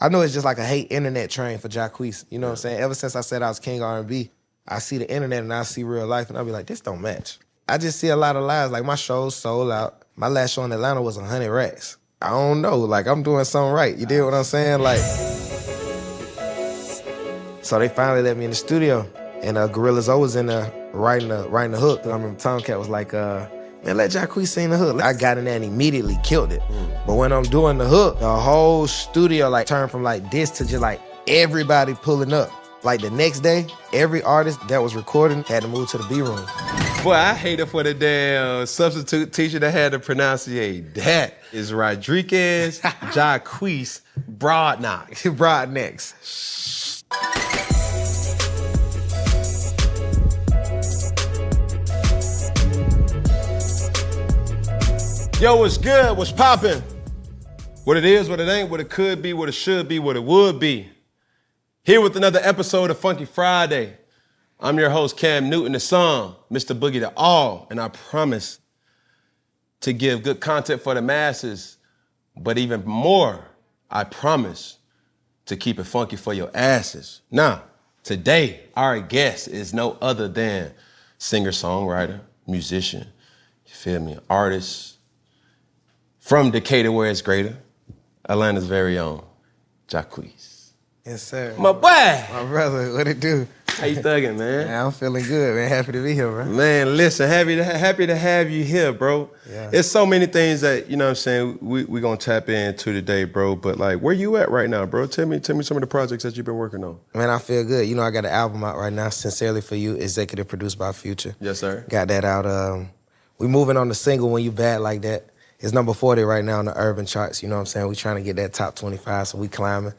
I know it's just like a hate internet train for Jacquees. You know what I'm saying? Ever since I said I was king R&B, I see the internet and I see real life, and I'll be like, this don't match. I just see a lot of lies. Like my shows sold out. My last show in Atlanta was 100 racks. I don't know. Like I'm doing something right. You did what I'm saying? Like, so they finally let me in the studio, and uh, Gorilla Zoe was in there writing the writing the hook. I remember Tomcat was like, uh, "Man, let Jacquees sing the hook." I got in there and immediately killed it. But when I'm doing the hook, the whole studio like turned from like this to just like everybody pulling up. Like the next day, every artist that was recording had to move to the B room. Boy, I hate it for the damn substitute teacher that had to pronunciate that. Is Rodriguez Jacquees Broadnock. Broadnecks. Yo, what's good? What's poppin'? What it is, what it ain't, what it could be, what it should be, what it would be. Here with another episode of Funky Friday. I'm your host, Cam Newton, the song, Mr. Boogie to All, and I promise to give good content for the masses, but even more, I promise to keep it funky for your asses. Now, today, our guest is no other than singer, songwriter, musician, you feel me, artist from Decatur, where it's greater, Atlanta's very own, Jacquees. Yes, sir. My boy, My brother, what it do? how you thugging, man? Man, I'm feeling good, man. Happy to be here, bro. Man, listen, happy to happy to have you here, bro. Yeah. It's so many things that, you know what I'm saying, we we gonna tap into today, bro. But like where you at right now, bro? Tell me, tell me some of the projects that you've been working on. Man, I feel good. You know, I got an album out right now, Sincerely for You, executive produced by Future. Yes, sir. Got that out. Um, we moving on the single When You Bad Like That. It's number 40 right now in the urban charts. You know what I'm saying? We trying to get that top 25, so we climbing.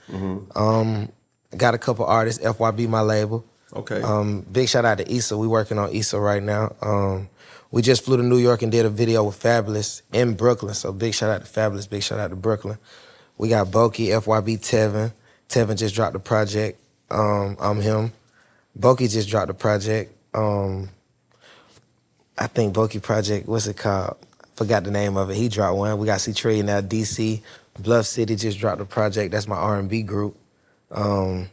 Um, got a couple artists, FYB, my label. Okay. Um, big shout out to Issa. We working on Issa right now. Um, we just flew to New York and did a video with Fabolous in Brooklyn. So big shout out to Fabolous. Big shout out to Brooklyn. We got Boki, FYB, Tevin. Tevin just dropped the project. Um, I'm him. Boki just dropped the project. Um, I think Boki project. What's it called? Forgot the name of it. He dropped one. We got C Tree now. DC, Bluff City just dropped a project. That's my R&B group. Um,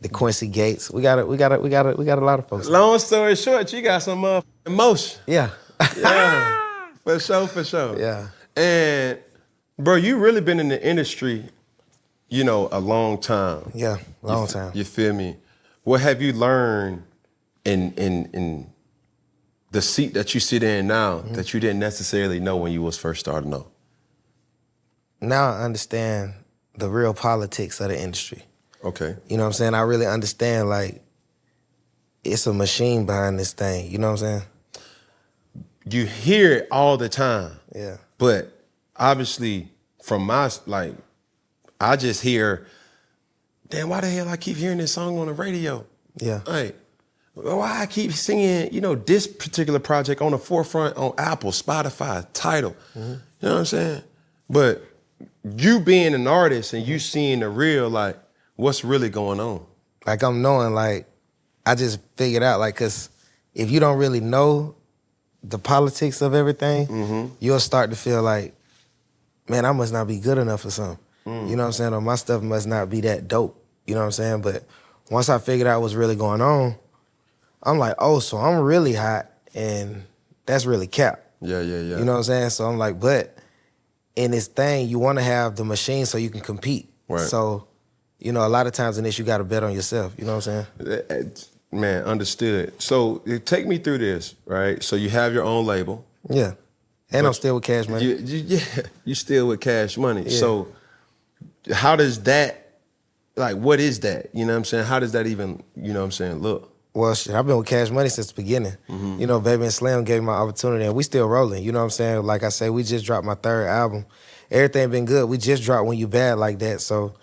the Quincy Gates. We got it. We got it. We got it. We got a lot of folks. Long story short, you got some uh, emotion. Yeah. Yeah. for sure, for sure. Yeah. And bro, you really been in the industry, you know, a long time. Yeah. Long You time. You feel me? What have you learned in in in the seat that you sit in now Mm-hmm. that you didn't necessarily know when you was first starting out? Now I understand the real politics of the industry. Okay. You know what I'm saying? I really understand like it's a machine behind this thing. You know what I'm saying? You hear it all the time, Yeah. but obviously from my like, I just hear, damn, why the hell I keep hearing this song on the radio? Yeah. Like, why I keep seeing, you know, this particular project on the forefront on Apple, Spotify, title. Mm-hmm. You know what I'm saying? But you being an artist and you mm-hmm. seeing the real, like, what's really going on? Like I'm knowing like I just figured out like cause if you don't really know the politics of everything, mm-hmm. you'll start to feel like, man, I must not be good enough for something. Mm. You know what I'm saying? Or my stuff must not be that dope. You know what I'm saying? But once I figured out what's really going on, I'm like, oh, so I'm really hot and that's really cap. Yeah, yeah, yeah. You know what I'm saying? So I'm like, but in this thing, you want to have the machine so you can compete. Right. So, you know, a lot of times in this, you got to bet on yourself. You know what I'm saying? Uh, Man, understood. So uh, take me through this, right? So you have your own label. Yeah. And I'm still with Cash Money. You, you, yeah, you still with cash money. So how does that, like, what is that? You know what I'm saying? How does that even, you know what I'm saying, look? Well, shit, I've been with Cash Money since the beginning. Mm-hmm. You know, Baby and Slim gave me my opportunity, and we still rolling. You know what I'm saying? Like I say, we just dropped my third album. Everything been good. We just dropped When You Bad like that, so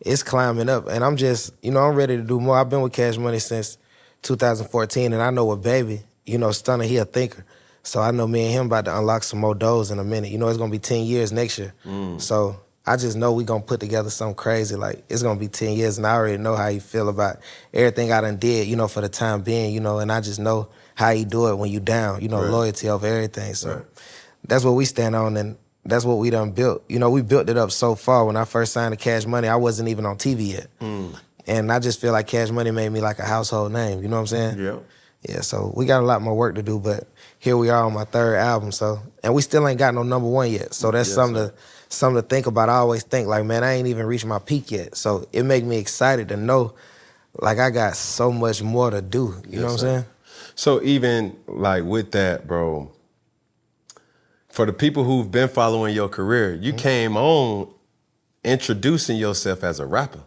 it's climbing up. And I'm just, you know, I'm ready to do more. I've been with Cash Money since 2014, and I know what Baby, you know, Stunner, he a thinker. So I know me and him about to unlock some more doors in a minute. You know, it's gonna be 10 years next year. Mm. So I just know we gonna put together something crazy. Like it's gonna be 10 years, and I already know how you feel about everything I done did, you know, for the time being, you know, and I just know how you do it when you down, you know, Right. loyalty over everything. So Right. that's what we stand on. And that's what we done built. You know, we built it up so far. When I first signed to Cash Money, I wasn't even on TV yet. Mm. And I just feel like Cash Money made me like a household name. You know what I'm saying? Yeah. Yeah, so we got a lot more work to do, but here we are on my third album. So, and we still ain't got no number one yet. So that's Yes, something to something to think about. I always think like, man, I ain't even reached my peak yet. So it make me excited to know, like, I got so much more to do. You know what I'm saying? So even like with that, bro, for the people who've been following your career, you Mm-hmm. came on introducing yourself as a rapper.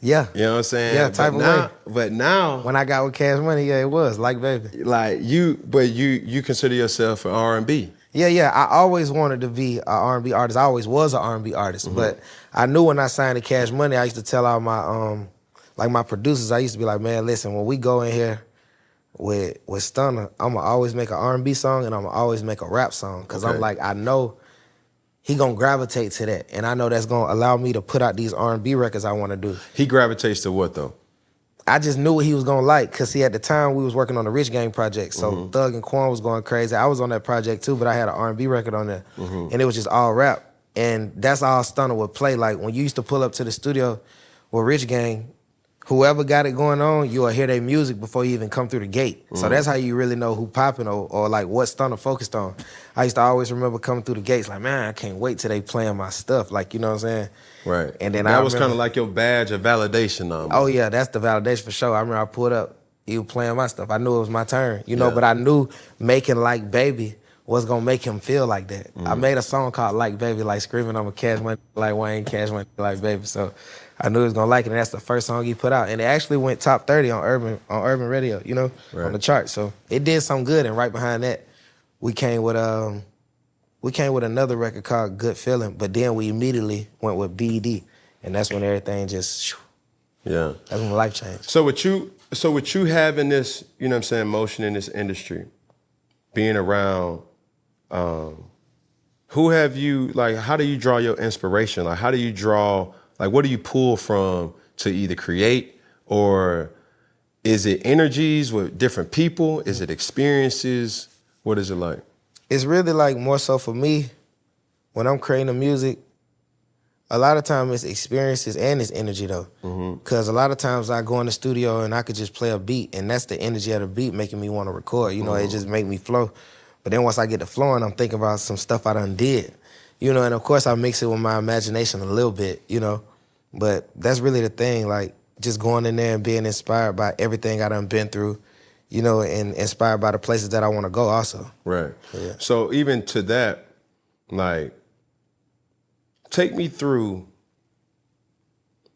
Yeah. You know what I'm saying? Yeah, but type of now, way. But now, When I got with Cash Money, yeah, it was like, baby. like you, but you you consider yourself an R and B. Yeah, yeah. I always wanted to be an R&B artist. I always was an R&B artist, Mm-hmm. but I knew when I signed to Cash Money, I used to tell all my um, like my producers, I used to be like, man, listen, when we go in here with with Stunner, I'ma always make an R&B song and I'ma always make a rap song because Okay. I'm like, I know he gonna gravitate to that, and I know that's gonna allow me to put out these R&B records I want to do. He gravitates to what though? I just knew what he was gonna like because see at the time we was working on the Rich Gang project, so Mm-hmm. Thug and Quan was going crazy. I was on that project too, but I had an R and B record on there, Mm-hmm. and it was just all rap, and that's all Stunner would play. Like when you used to pull up to the studio with Rich Gang, whoever got it going on, you will hear their music before you even come through the gate. Mm-hmm. So that's how you really know who popping or, or like what Stunner focused on. I used to always remember coming through the gates like, man, I can't wait till they playing my stuff. Like you know what I'm saying? Right. And then that I was kind of like your badge of validation. Um, Oh yeah, that's the validation for sure. I remember I pulled up, he was playing my stuff. I knew it was my turn, you know. Yeah. But I knew making like baby was gonna make him feel like that. Mm. I made a song called Like Baby, like screaming I'm a cash money like Wayne, cash money like baby. So I knew he was gonna like it, and that's the first song he put out, and it actually went top thirty on urban on urban radio, you know, Right. on the chart. So it did some good, and right behind that, we came with um. We came with another record called Good Feeling, but then we immediately went with B.E.D, and that's when everything just, shoo, yeah. that's when life changed. So with you, so with you having this, you know what I'm saying, motion in this industry, being around, um, who have you like? How do you draw your inspiration? Like, how do you draw? Like, what do you pull from to either create or is it energies with different people? Is it experiences? What is it like? it's really like more so for me when I'm creating the music. A lot of time it's experiences and it's energy though, mm-hmm. because a lot of times I go in the studio and I could just play a beat and that's the energy of the beat making me want to record. You know, it mm-hmm. just make me flow. But then once I get to flowing, I'm thinking about some stuff I done did. You know, and of course I mix it with my imagination a little bit. You know, but that's really the thing. Like just going in there and being inspired by everything I done been through. You know, and inspired by the places that I want to go also. Right. Yeah. So even to that, like, take me through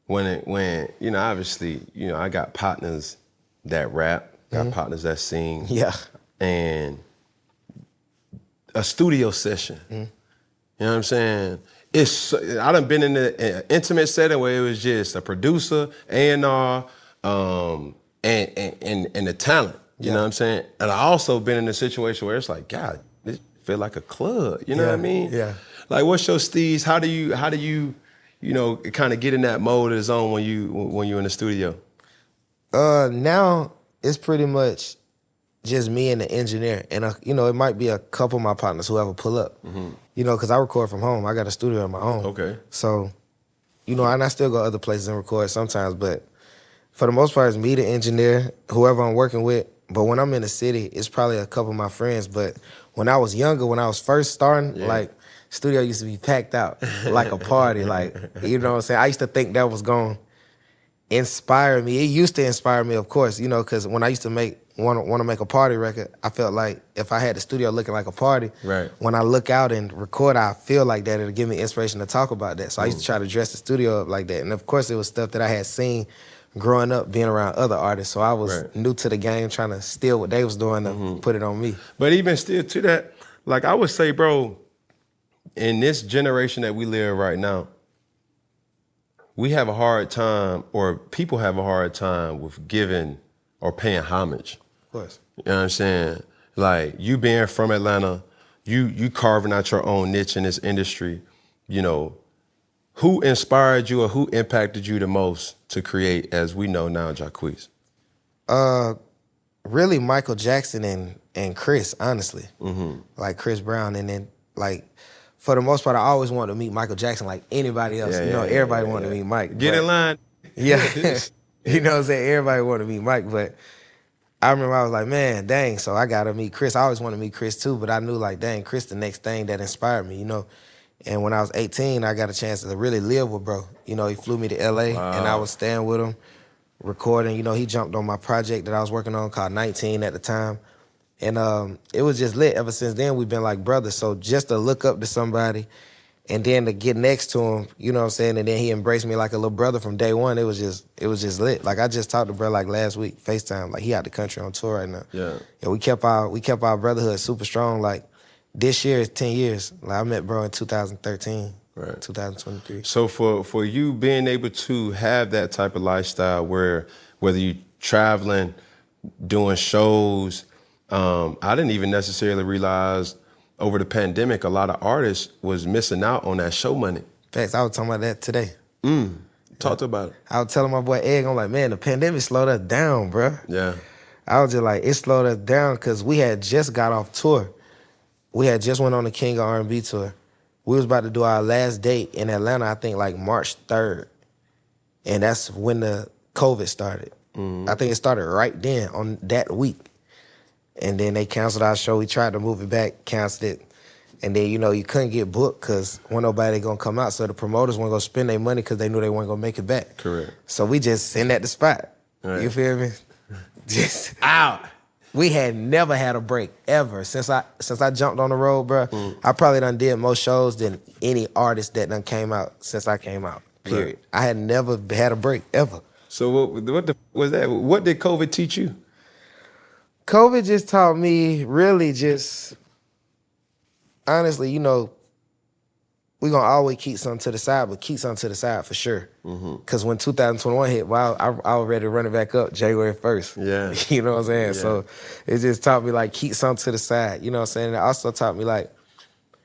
when it when you know obviously you know I got partners that rap, got mm-hmm. partners that sing, Yeah. and a studio session. Mm-hmm. You know what I'm saying? It's I done been in an intimate setting where it was just a producer, A and R, um, and and and the talent. You know what I'm saying? And I also been in a situation where it's like, God, this feel like a club. You know what I mean? yeah. Like, what's your steez? How do you how do you you know kind of get in that mode of the zone when you when you're in the studio? Uh, now it's pretty much just me and the engineer, and uh, you know it might be a couple of my partners who ever pull up. You know, because I record from home. I got a studio of my own. Okay. So, you know, and I still go other places and record sometimes, but for the most part, it's me, the engineer, whoever I'm working with. But when I'm in the city, it's probably a couple of my friends. But when I was younger, when I was first starting, like studio used to be packed out like a party. like you know what I'm saying. I used to think that was going to inspire me. It used to inspire me, of course, you know, because when I used to make want to want to make a party record, I felt like if I had the studio looking like a party, Right. When I look out and record, I feel like that it'll give me inspiration to talk about that. So I used to try to dress the studio up like that, and of course, it was stuff that I had seen growing up, being around other artists. So I was Right. new to the game, trying to steal what they was doing to mm-hmm. put it on me. But even still to that, like I would say, bro, in this generation that we live right now, we have a hard time, or people have a hard time with giving or paying homage. Course. You know what I'm saying? Like you being from Atlanta, you you carving out your own niche in this industry. You know, who inspired you or who impacted you the most to create, as we know now, Jacquees? Uh, really Michael Jackson and and Chris, honestly, like Chris Brown, and then like for the most part, I always wanted to meet Michael Jackson like anybody else. Yeah, you know, yeah, everybody yeah, wanted to meet Mike. Get but- in line. Yeah. you know what I'm saying? Everybody wanted to meet Mike, but I remember I was like, man, dang, so I gotta meet Chris. I always wanted to meet Chris too, but I knew like, dang, Chris the next thing that inspired me, you know. And when I was 18, I got a chance to really live with bro. You know, he flew me to LA and I was staying with him, recording. You know, he jumped on my project that I was working on called 19 at the time. And um, it was just lit. Ever since then, we've been like brothers. So just to look up to somebody and then to get next to him, you know what I'm saying? And then he embraced me like a little brother from day one. It was just, it was just lit. Like I just talked to bro like last week, FaceTime. Like he out the country on tour right now. Yeah. And we kept our we kept our brotherhood super strong. Like this year is 10 years. Like I met bro in 2013. Right. 2023. So for for you being able to have that type of lifestyle where whether you traveling, doing shows, um, I didn't even necessarily realize over the pandemic a lot of artists was missing out on that show money. Facts, I was talking about that today. Mm. Talk about it. I was telling my boy Egg, I'm like, man, the pandemic slowed us down, bruh. Yeah. I was just like, it slowed us down because we had just got off tour. We had just went on the King of R&B tour. We was about to do our last date in Atlanta, I think like March 3rd. And that's when the COVID started. Mm-hmm. I think it started right then on that week. And then they canceled our show. We tried to move it back, canceled it. And then, you know, you couldn't get booked because when nobody gonna come out. So the promoters weren't gonna spend their money because they knew they weren't gonna make it back. Correct. So we just send at the spot. Right. You feel me? Just Out. we had never had a break ever since I since I jumped on the road, bro. Mm. I probably done did more shows than any artist that done came out since I came out. Period. I had never had a break ever. So what what the, was that? What did COVID teach you? COVID just taught me really just honestly, you know, we're gonna always keep something to the side, but keep something to the side for sure. Mm-hmm. Cause when 2021 hit, well, I, I was ready to run it back up January 1st. Yeah. you know what I'm saying? So it just taught me like keep something to the side. You know what I'm saying? And it also taught me like,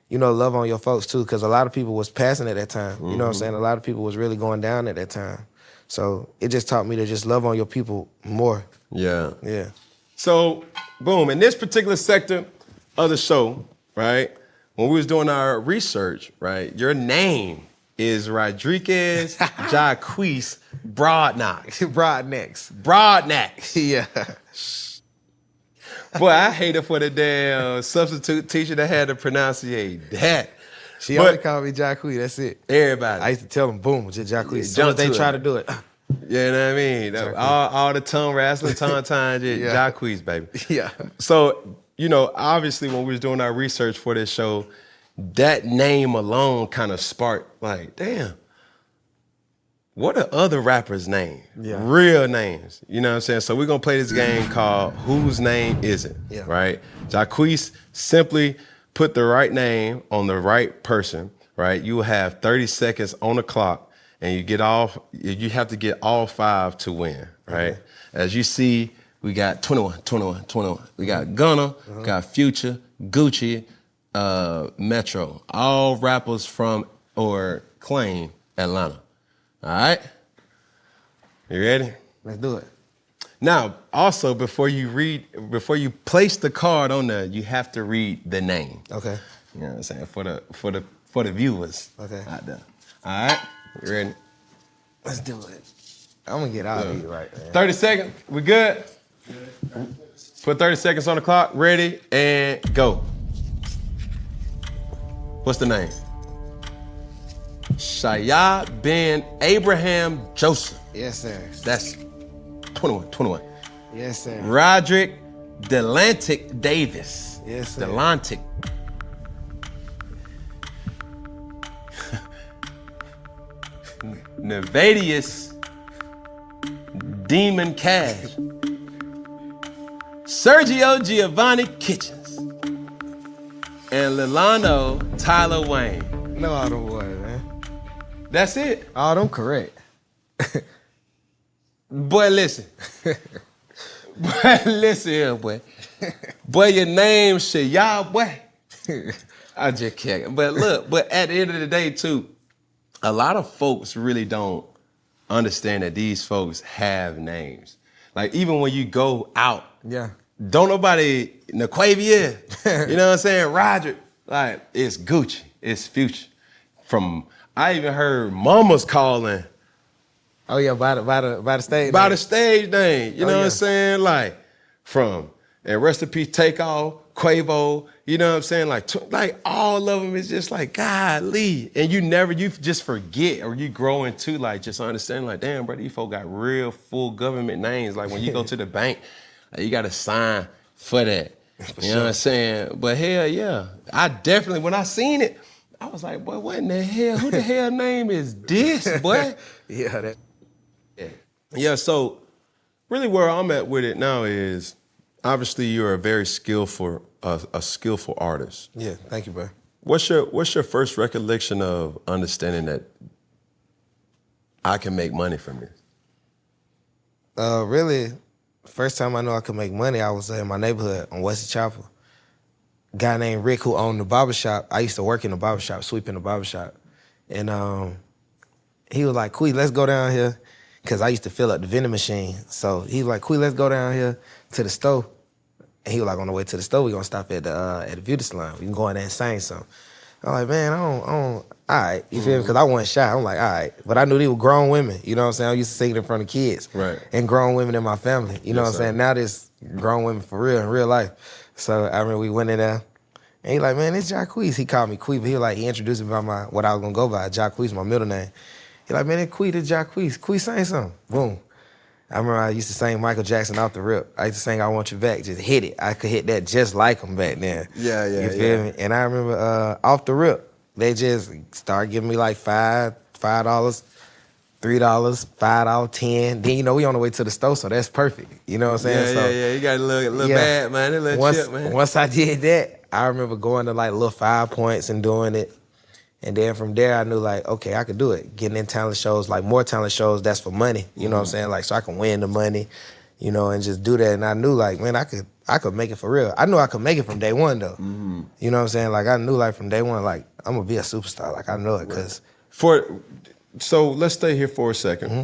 you know, love on your folks too, because a lot of people was passing at that time. You know what I'm mm-hmm. saying? A lot of people was really going down at that time. So it just taught me to just love on your people more. Yeah. Yeah. So, boom, in this particular sector of the show, right, when we was doing our research, right, your name is Rodriguez Jacquees Broadnox. Broad necks. Broadnax. Yeah. Boy, I hate it for the damn substitute teacher that had to pronunciate that. She But- only called me Jacquees. That's it. Everybody. I used to tell them, boom, just. Yeah, As soon as they try to do it. You know what I mean? All, all the tongue wrestling, tongue time, just Yeah. Jacquees, baby. yeah. So, you know, obviously when we was doing our research for this show, that name alone kind of sparked like, damn, what are other rappers' names? Yeah. Real names. You know what I'm saying? So we're gonna play this game called Whose Name Is It? Yeah. Right? Jacquees simply put the right name on the right person, right? You will have 30 seconds on the clock and you get all you have to get all five to win, right? As you see, we got 21, 21, 21. We got Gunna, got Future, Gucci, uh, Metro. All rappers from or claim Atlanta. All right? You ready? Let's do it. Now, also before you read, before you place the card on there, you have to read the name. Okay. You know what I'm saying? For the for the for the viewers Okay. out there. All right? You ready? Let's do it. I'm to get out of here right, man. 30 seconds. We good? Put 30 seconds on the clock. Ready and go. What's the name? Shaya Ben Abraham Joseph. Yes, sir. That's 21, 21. Yes, sir. Radric Delantic Davis. Yes, sir. Delantic. Nayvadius DeMun Cash. Sergio Giovanni Kitchens. And Leland Tyler Wayne. No, all them boys, man. That's it. Oh, all them correct. Boy, listen. boy, listen here, boy. Boy, your name Shéyaa, boy. I just can't. But look, but at the end of the day, too, a lot of folks really don't understand that these folks have names. Like even when you go out, Yeah. don't nobody Naquavia, you know what I'm saying? Roger, like it's Gucci. it's future. From I even heard mamas calling Oh yeah, by the by the by the stage. by name. the stage name. You Oh, know what. I'm saying? Like from and rest in peace, Takeoff, Quavo. You know what I'm saying? Like tw- like all of them is just like golly, and you never you just forget or you grow into like just understanding like damn, brother, these folk got real full government names. Like when you go to the bank, like, you got to sign for that. you know what I'm saying? But hell yeah, I definitely when I seen it. I was like, boy, what in the hell? Who the hell name is this, boy? yeah, that Yeah. Yeah, so really where I'm at with it now is obviously you're a very skillful uh, a skillful artist. yeah. Thank you, bro. What's your what's your first recollection of understanding that I can make money from this? Uh, really, first time I knew I could make money, I was in my neighborhood on Wesley Chapel. Guy named Rick who owned the barber shop. I used to work in the barber shop, sweeping the barber shop. And um, he was like, Quee, let's go down here. Cause I used to fill up the vending machine. So he was like, Quee, let's go down here to the store. And he was like, on the way to the store, we gonna stop at the uh, at the beauty salon. We can go in there and sing something. I'm like, man, I don't, I don't, all right. You feel me? Because I wasn't shy. I'm like, all right. But I knew they were grown women. You know what I'm saying? I used to sing it in front of kids. Right. And grown women in my family. You know Yes, what I'm sir. saying? Now this grown women for real in real life. So I remember we went in there. And he like, man, it's Jacquees. He called me Quee, but he was like, he introduced me by my, what I was gonna go by, Jacquees, my middle name. He like, man, it's Quee, it's Jacquees. Quee, sing something. Boom. I remember I used to sing Michael Jackson off the rip. I used to sing I Want You Back, just hit it. I could hit that just like him back then. Yeah, yeah, yeah. You feel yeah. me? And I remember uh, off the rip, they just started giving me like five, five dollars, three dollars, five dollars, ten. Then you know we on the way to the store, so that's perfect. You know what I'm saying? yeah, so, yeah. You got a little, little yeah. bad, man. A little once, chip, man. once I did that, I remember going to like little five points and doing it. And then from there, I knew like, okay, I could do it. Getting in talent shows, like more talent shows, that's for money. You know what I'm saying? Like, so I can win the money, you know, and just do that. And I knew like, man, I could, I could make it for real. I knew I could make it from day one though. You know what I'm saying? Like, I knew like from day one, like I'm gonna be a superstar. Like I know it because For so let's stay here for a 2nd Mm-hmm.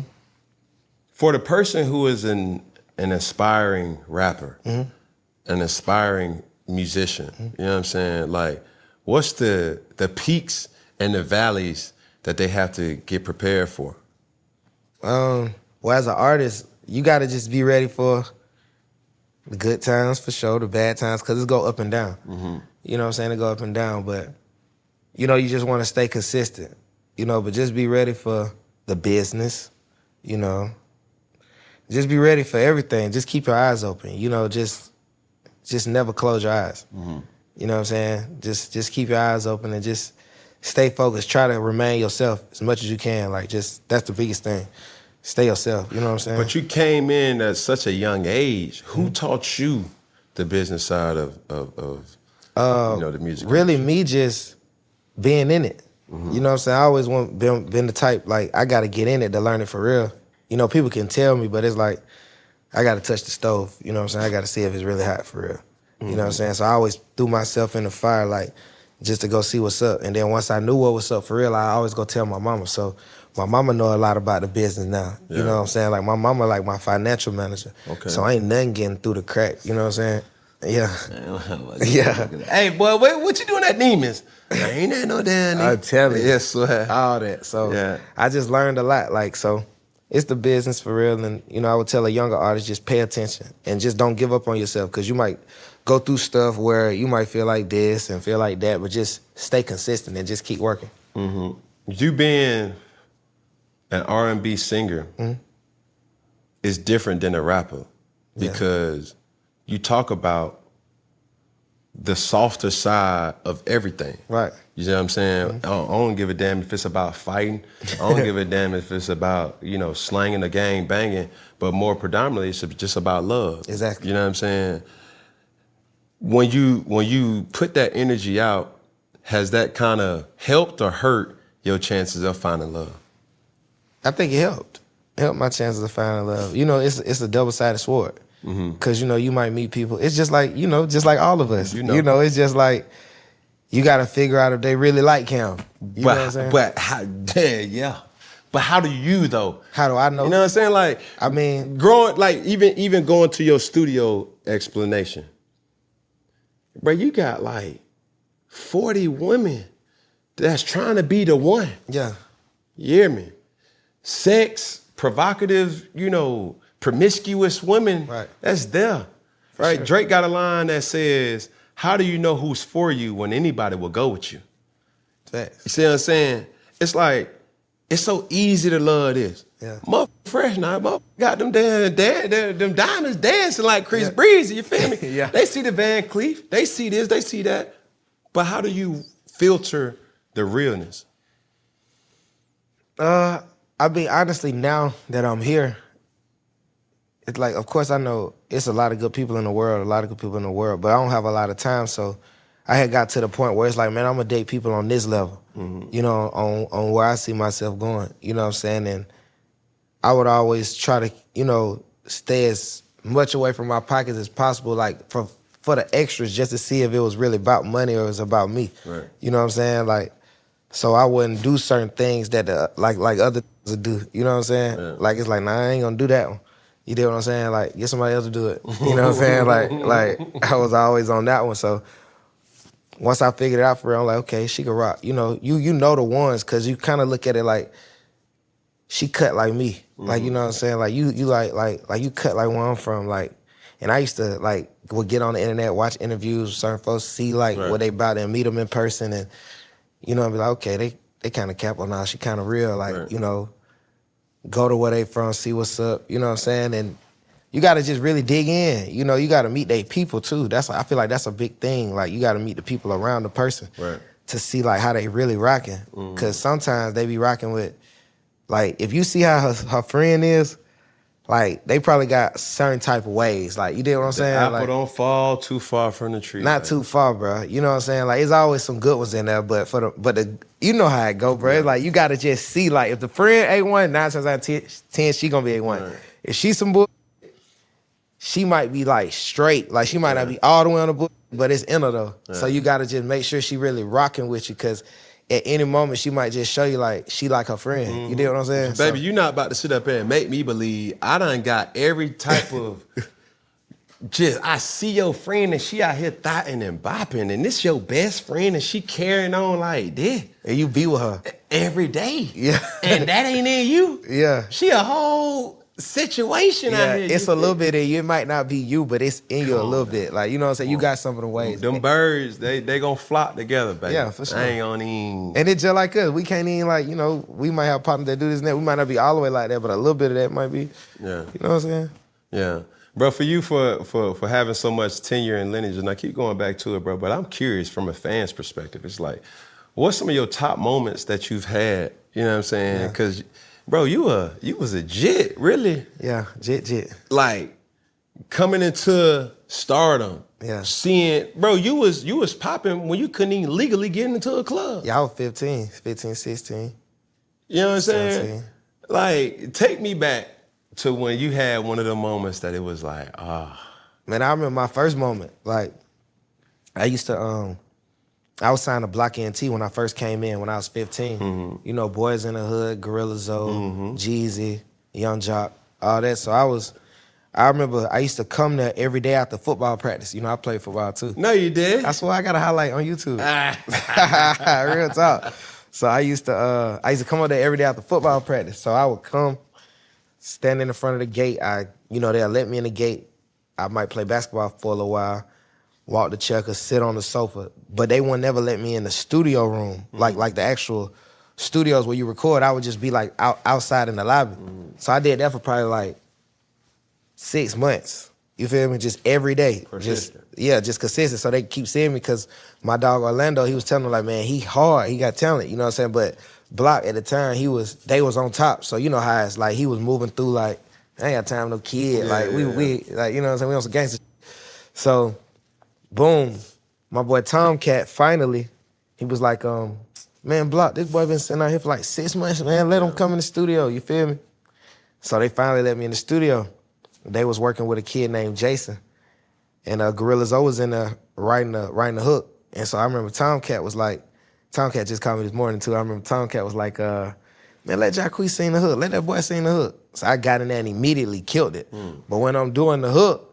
For the person who is an an aspiring rapper, Mm-hmm. an aspiring musician, you know what I'm saying? Like, what's the the peaks and the valleys that they have to get prepared for? Um, well, as an artist, you got to just be ready for the good times for sure, the bad times, because it's go up and down. You know what I'm saying? It go up and down, but you know, you just want to stay consistent. You know, but just be ready for the business. You know, just be ready for everything. Just keep your eyes open. You know, just just never close your eyes. You know what I'm saying? Just just keep your eyes open and just stay focused. Try to remain yourself as much as you can. Like just that's the biggest thing. Stay yourself. You know what I'm saying? But you came in at such a young age. Mm-hmm. Who taught you the business side of of, of you know the music? Uh, really me just being in it. Mm-hmm. You know what I'm saying? I always want been been the type like I gotta get in it to learn it for real. You know, people can tell me, but it's like I gotta touch the stove. You know what I'm saying? I gotta see if it's really hot for real. You know what Mm-hmm. I'm saying? So I always threw myself in the fire like just to go see what's up. And then once I knew what was up for real, I always go tell my mama. So my mama know a lot about the business now. You know what I'm saying? Like my mama like my financial manager. Okay. So I ain't nothing getting through the crack. You know what I'm saying? Yeah. yeah. Hey, boy, what, what you doing at Neiman's? I ain't at no damn. I'm Neiman's. telling you. Yes, sir. all that. So Yeah. I just learned a lot. Like so, it's the business for real. And you know, I would tell a younger artist just pay attention and just don't give up on yourself because you might go through stuff where you might feel like this and feel like that, but just stay consistent and just keep working. Mm-hmm. You being an R and B singer mm-hmm. is different than a rapper Yeah. because you talk about the softer side of everything. Right. You know what I'm saying? Mm-hmm. I, don't, I don't give a damn if it's about fighting. I don't give a damn if it's about you know slanging the gang banging. But more predominantly, it's just about love. Exactly. You know what I'm saying? When you when you put that energy out, has that kind of helped or hurt your chances of finding love? I think it helped. It helped my chances of finding love. You know, it's it's a double sided sword. Mm-hmm. Cause you know you might meet people. It's just like you know, just like all of us. You You know. know, it's just like you got to figure out if they really like him. You but know what I'm saying? but how, yeah, yeah. But how do you though? How do I know? You know what I'm saying? Like I mean, growing like even even going to your studio explanation, bro. You got like forty women that's trying to be the one. Yeah. You hear me? Sex, provocative, you know, promiscuous women. Right. That's there. Right. Drake got a line that says, How do you know who's for you when anybody will go with you? Facts. You see what I'm saying? It's like, it's so easy to love this. Yeah. Mother fresh now, mother got them damn, damn, damn them diamonds dancing like Chris Yeah. Breezy, you feel me? Yeah. They see the Van Cleef, they see this, they see that. But how do you filter the realness? Uh, I mean, honestly, now that I'm here, it's like, of course, I know it's a lot of good people in the world, a lot of good people in the world, but I don't have a lot of time. So I had got to the point where it's like, man, I'm gonna date people on this level, you know, on on where I see myself going. You know what I'm saying? And I would always try to, you know, stay as much away from my pockets as possible, like for for the extras, just to see if it was really about money or it was about me. Right. You know what I'm saying? Like, so I wouldn't do certain things that uh, like like other would do. You know what I'm saying? Yeah. Like it's like, nah, I ain't gonna do that one. You get what I'm saying? Like, get somebody else to do it. You know what I'm saying? Like, like I was always on that one. So once I figured it out for real, I'm like, okay, she can rock. You know, you you know the ones because you kind of look at it like she cut like me. Like you mm-hmm. know what I'm saying? Like you you like like like you cut like where I'm from. Like, and I used to like would get on the internet, watch interviews with certain folks, see like Right. what they about and meet them in person, and you know, I'm be like, okay, they they kind of cap on now. She kind of real. Like Right. you know, go to where they from, see what's up. You know what I'm saying? And you got to just really dig in. You know, you got to meet their people too. That's I feel like that's a big thing. Like you got to meet the people around the person Right. to see like how they really rocking. Mm-hmm. Because sometimes they be rocking with, like if you see how her, her friend is, like they probably got certain type of ways. Like you did what I'm The saying? apple Like, don't fall too far from the tree. not man. too far, bro. You know what I'm saying? Like it's always some good ones in there, but for the but the you know how it go, bro. Like you gotta just see like if the friend a one nine times out of ten, she gonna be a one. Right. If she some bull, she might be like straight, like she might not be all the way on the book, but it's in her though. So you gotta just make sure she really rocking with you, cause at any moment she might just show you like she like her friend. You mm-hmm. know what I'm saying? So- Baby, you not about to sit up here and make me believe I done got every type of just I see your friend and she out here thotting and bopping, and this your best friend and she carrying on like this and you be with her. every day. Yeah. And that ain't in you. Yeah. She a whole situation Yeah, out here. it's you a little bit in you. It might not be you, but it's in you a little bit. Like, you know what I'm saying? You got some of the ways. Them birds, they they gonna flock together, baby. Yeah, for sure. I ain't gonna even. And it's just like us. We can't even like, you know, we might have partners that do this and that. We might not be all the way like that, but a little bit of that might be. Yeah. You know what I'm saying? Yeah. Bro, for you for for for having so much tenure and lineage, and I keep going back to it, bro, but I'm curious from a fan's perspective. It's like, what's some of your top moments that you've had? You know what I'm saying? Yeah. Bro, you a you was a jit, really. Yeah, jit jit. Like coming into stardom. Yeah. Seeing, bro, you was you was popping when you couldn't even legally get into a club. Yeah, I was 15, 15, 16. You know what I'm saying? 17. Like, take me back to when you had one of the moments that it was like, ah. Man, I remember my first moment. Like, I used to, um, I was signed to Block ENT when I first came in when I was 15. You know, Boyz n da Hood, Gorilla Zoe, Jeezy, Young Joc, all that. So I was, I remember I used to come there every day after football practice. You know, I played football too. No, you did. That's why I got a highlight on YouTube. Ah. Real talk. So I used to uh I used to come up there every day after football practice. So I would come, stand in the front of the gate. I, you know, they'll let me in the gate. I might play basketball for a little while, walk the checker, sit on the sofa. But they would never let me in the studio room, mm-hmm. like like the actual studios where you record. I would just be like out, outside in the lobby. Mm. So I did that for probably like six months. You feel me? Just every day. Just yeah, just consistent. So they keep seeing me because my dog Orlando, he was telling me like, man, he hard, he got talent. You know what I'm saying? But Block at the time, he was they was on top. So you know how it's like he was moving through like, I ain't got time no kid. Yeah, like we yeah, we like you know what I'm saying? We on some gangster. So, boom, my boy Tomcat finally, he was like, um, man, Block, this boy been sitting out here for like six months, man. Let him come in the studio. You feel me? So they finally let me in the studio. They was working with a kid named Jason, and uh, Gorilla Zoe was in there writing the writing the hook. And so I remember Tomcat was like, Tomcat just called me this morning too. I remember Tomcat was like, uh, man, let Jacquees sing the hook. Let that boy sing the hook. So I got in there and immediately killed it. But when I'm doing the hook,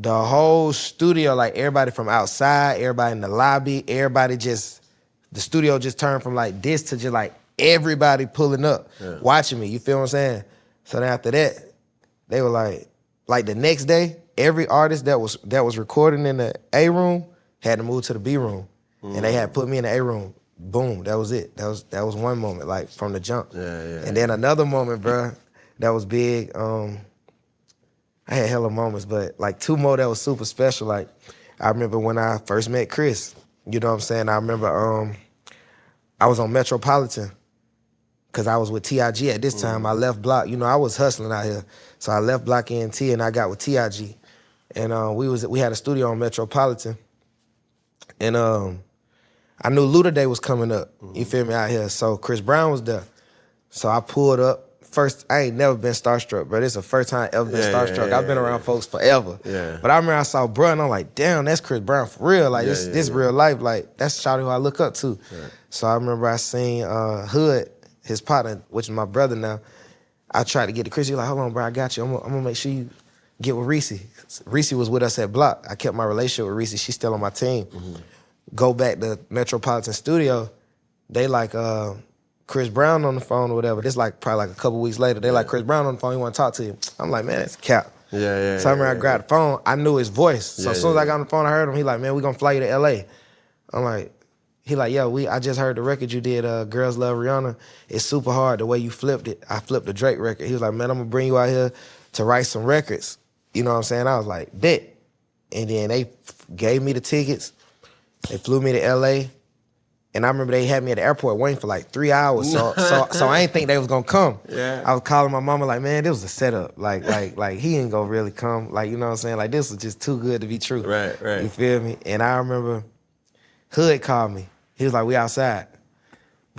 the whole studio, like everybody from outside, everybody in the lobby, everybody just the studio just turned from like this to just like everybody pulling up, watching me. You feel what I'm saying? So then after that, they were like, like the next day, every artist that was that was recording in the A room had to move to the B room, and they had put me in the A room. Boom, that was it. That was that was one moment, like from the jump. Yeah, yeah. And then another moment, bruh, that was big. Um, I had hella moments, but like two more that was super special. Like I remember when I first met Chris. You know what I'm saying? I remember um, I was on Metropolitan because I was with TIG at this time. I left Block. You know, I was hustling out here, so I left Block ENT and I got with TIG, and uh, we was we had a studio on Metropolitan, and um, I knew Luda Day was coming up. You feel me out here? So Chris Brown was there, so I pulled up. First, I ain't never been starstruck, bro. This is the first time I ever been Yeah, starstruck. yeah, I've been around folks forever. Yeah. But I remember I saw bro and I'm like, damn, that's Chris Brown for real. Like this, this real life. Like that's Shawty who I look up to. So I remember I seen uh, Hood, his partner, which is my brother now. I tried to get to Chris. He was like, hold on, bro, I got you. I'm gonna, I'm gonna make sure you get with Reese. Reese was with us at Block. I kept my relationship with Reese. She's still on my team. Go back to Metropolitan Studio. They like uh, Chris Brown on the phone or whatever. This like probably like a couple weeks later. They like Chris Brown on the phone. He want to talk to you. I'm like, man, that's cap. Yeah, yeah, So I remember yeah, I grabbed the phone. I knew his voice. So Yeah, as soon as I got on the phone, I heard him. He like, man, we gonna fly you to L.A. I'm like, he like, yo, we. I just heard the record you did, uh, "Girls Love Rihanna." It's super hard the way you flipped it. I flipped the Drake record. He was like, man, I'm gonna bring you out here to write some records. You know what I'm saying? I was like, bet. And then they gave me the tickets. They flew me to L.A. And I remember they had me at the airport waiting for like three hours. So so so I ain't think they was gonna come. Yeah. I was calling my mama like, man, this was a setup. Like like like he ain't gonna really come. Like you know what I'm saying? Like this was just too good to be true. Right, right. You feel me? And I remember Hood called me. He was like, we outside.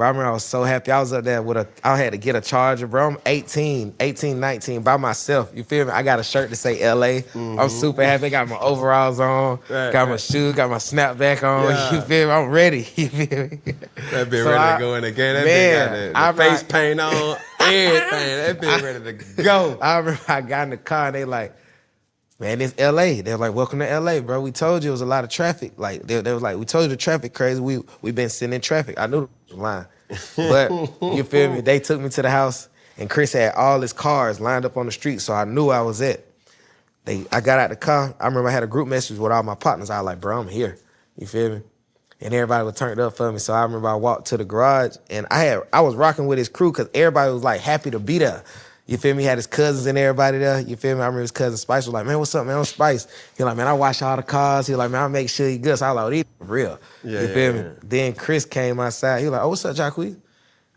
Bro, I remember I was so happy. I was up there with a, I had to get a charger, bro. I'm 18, 18, 19 by myself. You feel me? I got a shirt to say LA. I'm super happy. Got my overalls on, Mm-hmm. Right, got my right. shoes, got my snapback on. Yeah. You feel me? I'm ready. You feel me? That bitch So ready I- to go in the game. That Man, bitch got the, I face paint on, everything. That bitch ready to go. I remember I got in the car and they like, man, it's LA. They're like, welcome to LA, bro. We told you it was a lot of traffic. Like they, they was like, we told you the traffic crazy. We we been sitting in traffic. I knew line, but you feel me? They took me to the house and Chris had all his cars lined up on the street, so I knew I was it. They, I got out the car. I remember I had a group message with all my partners. I was like, bro, I'm here. You feel me? And everybody was turned up for me. So I remember I walked to the garage and I had I was rocking with his crew because everybody was like happy to be there. You feel me? He had his cousins and everybody there. You feel me? I remember his cousin Spice was like, man, what's up, man? I'm Spice. He like, man, I wash all the cars. He like, man, I make sure he good. So I was like, oh, these real. Yeah, you yeah, feel yeah. me? Then Chris came outside. He was like, oh, what's up, Jacquees?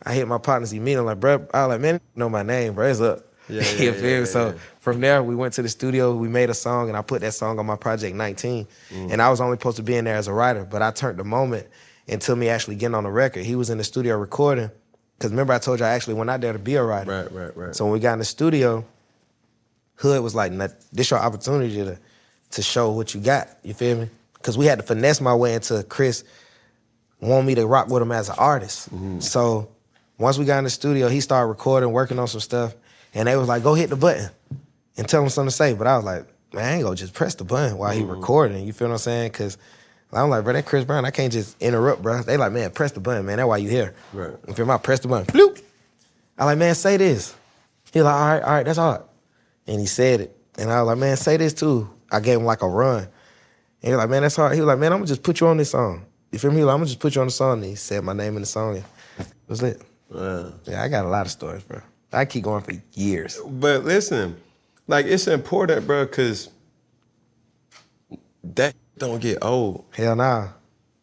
I hit my partners immediately. I'm like, bro, I was like, man, know my name, bro. It's up. Yeah, yeah, you feel me? So from there, we went to the studio. We made a song, and I put that song on my project 19. Mm. And I was only supposed to be in there as a writer, but I turned the moment until me actually getting on the record. He was in the studio recording. Because remember, I told you I actually went out there to be a writer. Right, right, right. So when we got in the studio, Hood was like, "Nah, "This your opportunity to to show what you got." You feel me? Because we had to finesse my way into Chris want me to rock with him as an artist. Mm-hmm. So once we got in the studio, he started recording, working on some stuff, and they was like, "Go hit the button and tell him something to say." But I was like, "Man, I ain't gonna just press the button while he mm-hmm. recording." You feel what I'm saying? Because I'm like, bro, that Chris Brown, I can't just interrupt, bro. They like, man, press the button, man. That's why you here. Right. You feel me? I press the button. Bloop. I like, man, say this. He like, all right, all right, that's hard. And he said it. And I was like, man, say this too. I gave him like a run. And he was like, man, that's hard. He was like, man, I'm gonna just put you on this song. You feel me? He like, I'm gonna just put you on the song. And he said my name in the song. And it was lit. Yeah. Yeah, I got a lot of stories, bro. I keep going for years. But listen, like it's important, bro, because that don't get old. Hell nah.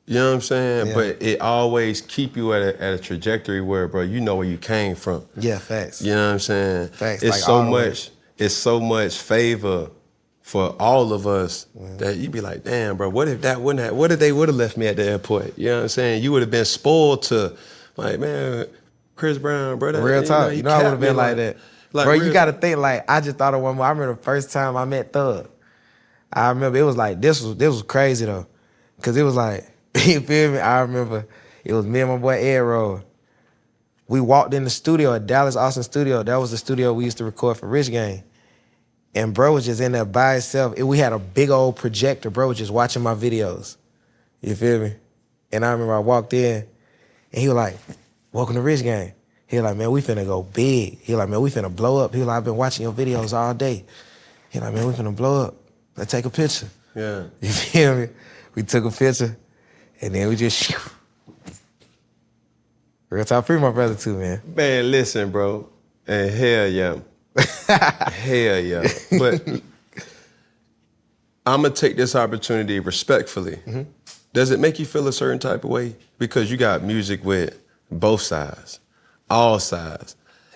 You know what I'm saying? Yeah. But it always keep you at a, at a trajectory where, bro, you know where you came from. Yeah, facts. You know what I'm saying? Facts, It's like so much. It's so much favor for all of us that you'd be like, damn, bro. What if that wouldn't have? What if they would have left me at the airport? You know what I'm saying? You would have been spoiled to, like, man, Chris Brown, bro. that- Real talk. You know, I would have been like, that. Like, Bro, real- you gotta think like I just thought of one more. I remember the first time I met Thug. I remember it was like this was this was crazy though. Cause it was like, you feel me? I remember it was me and my boy Ed. We walked in the studio at Dallas Austin Studio. That was the studio we used to record for Rich Gang. And bro was just in there by himself. We had a big old projector. Bro was just watching my videos. You feel me? And I remember I walked in. And he was like, welcome to Rich Gang. He was like, man, we finna go big. He was like, man, we finna blow up. He was like, I've been watching your videos all day. He was like, man, we finna blow up. Let's take a picture. Yeah. You feel me? We took a picture, and then we just shoo. Real talk, free my brother too, man. Man, listen, bro. And hell yeah. hell yeah. But I'm gonna take this opportunity respectfully. Mm-hmm. Does it make you feel a certain type of way? Because you got music with both sides, all sides.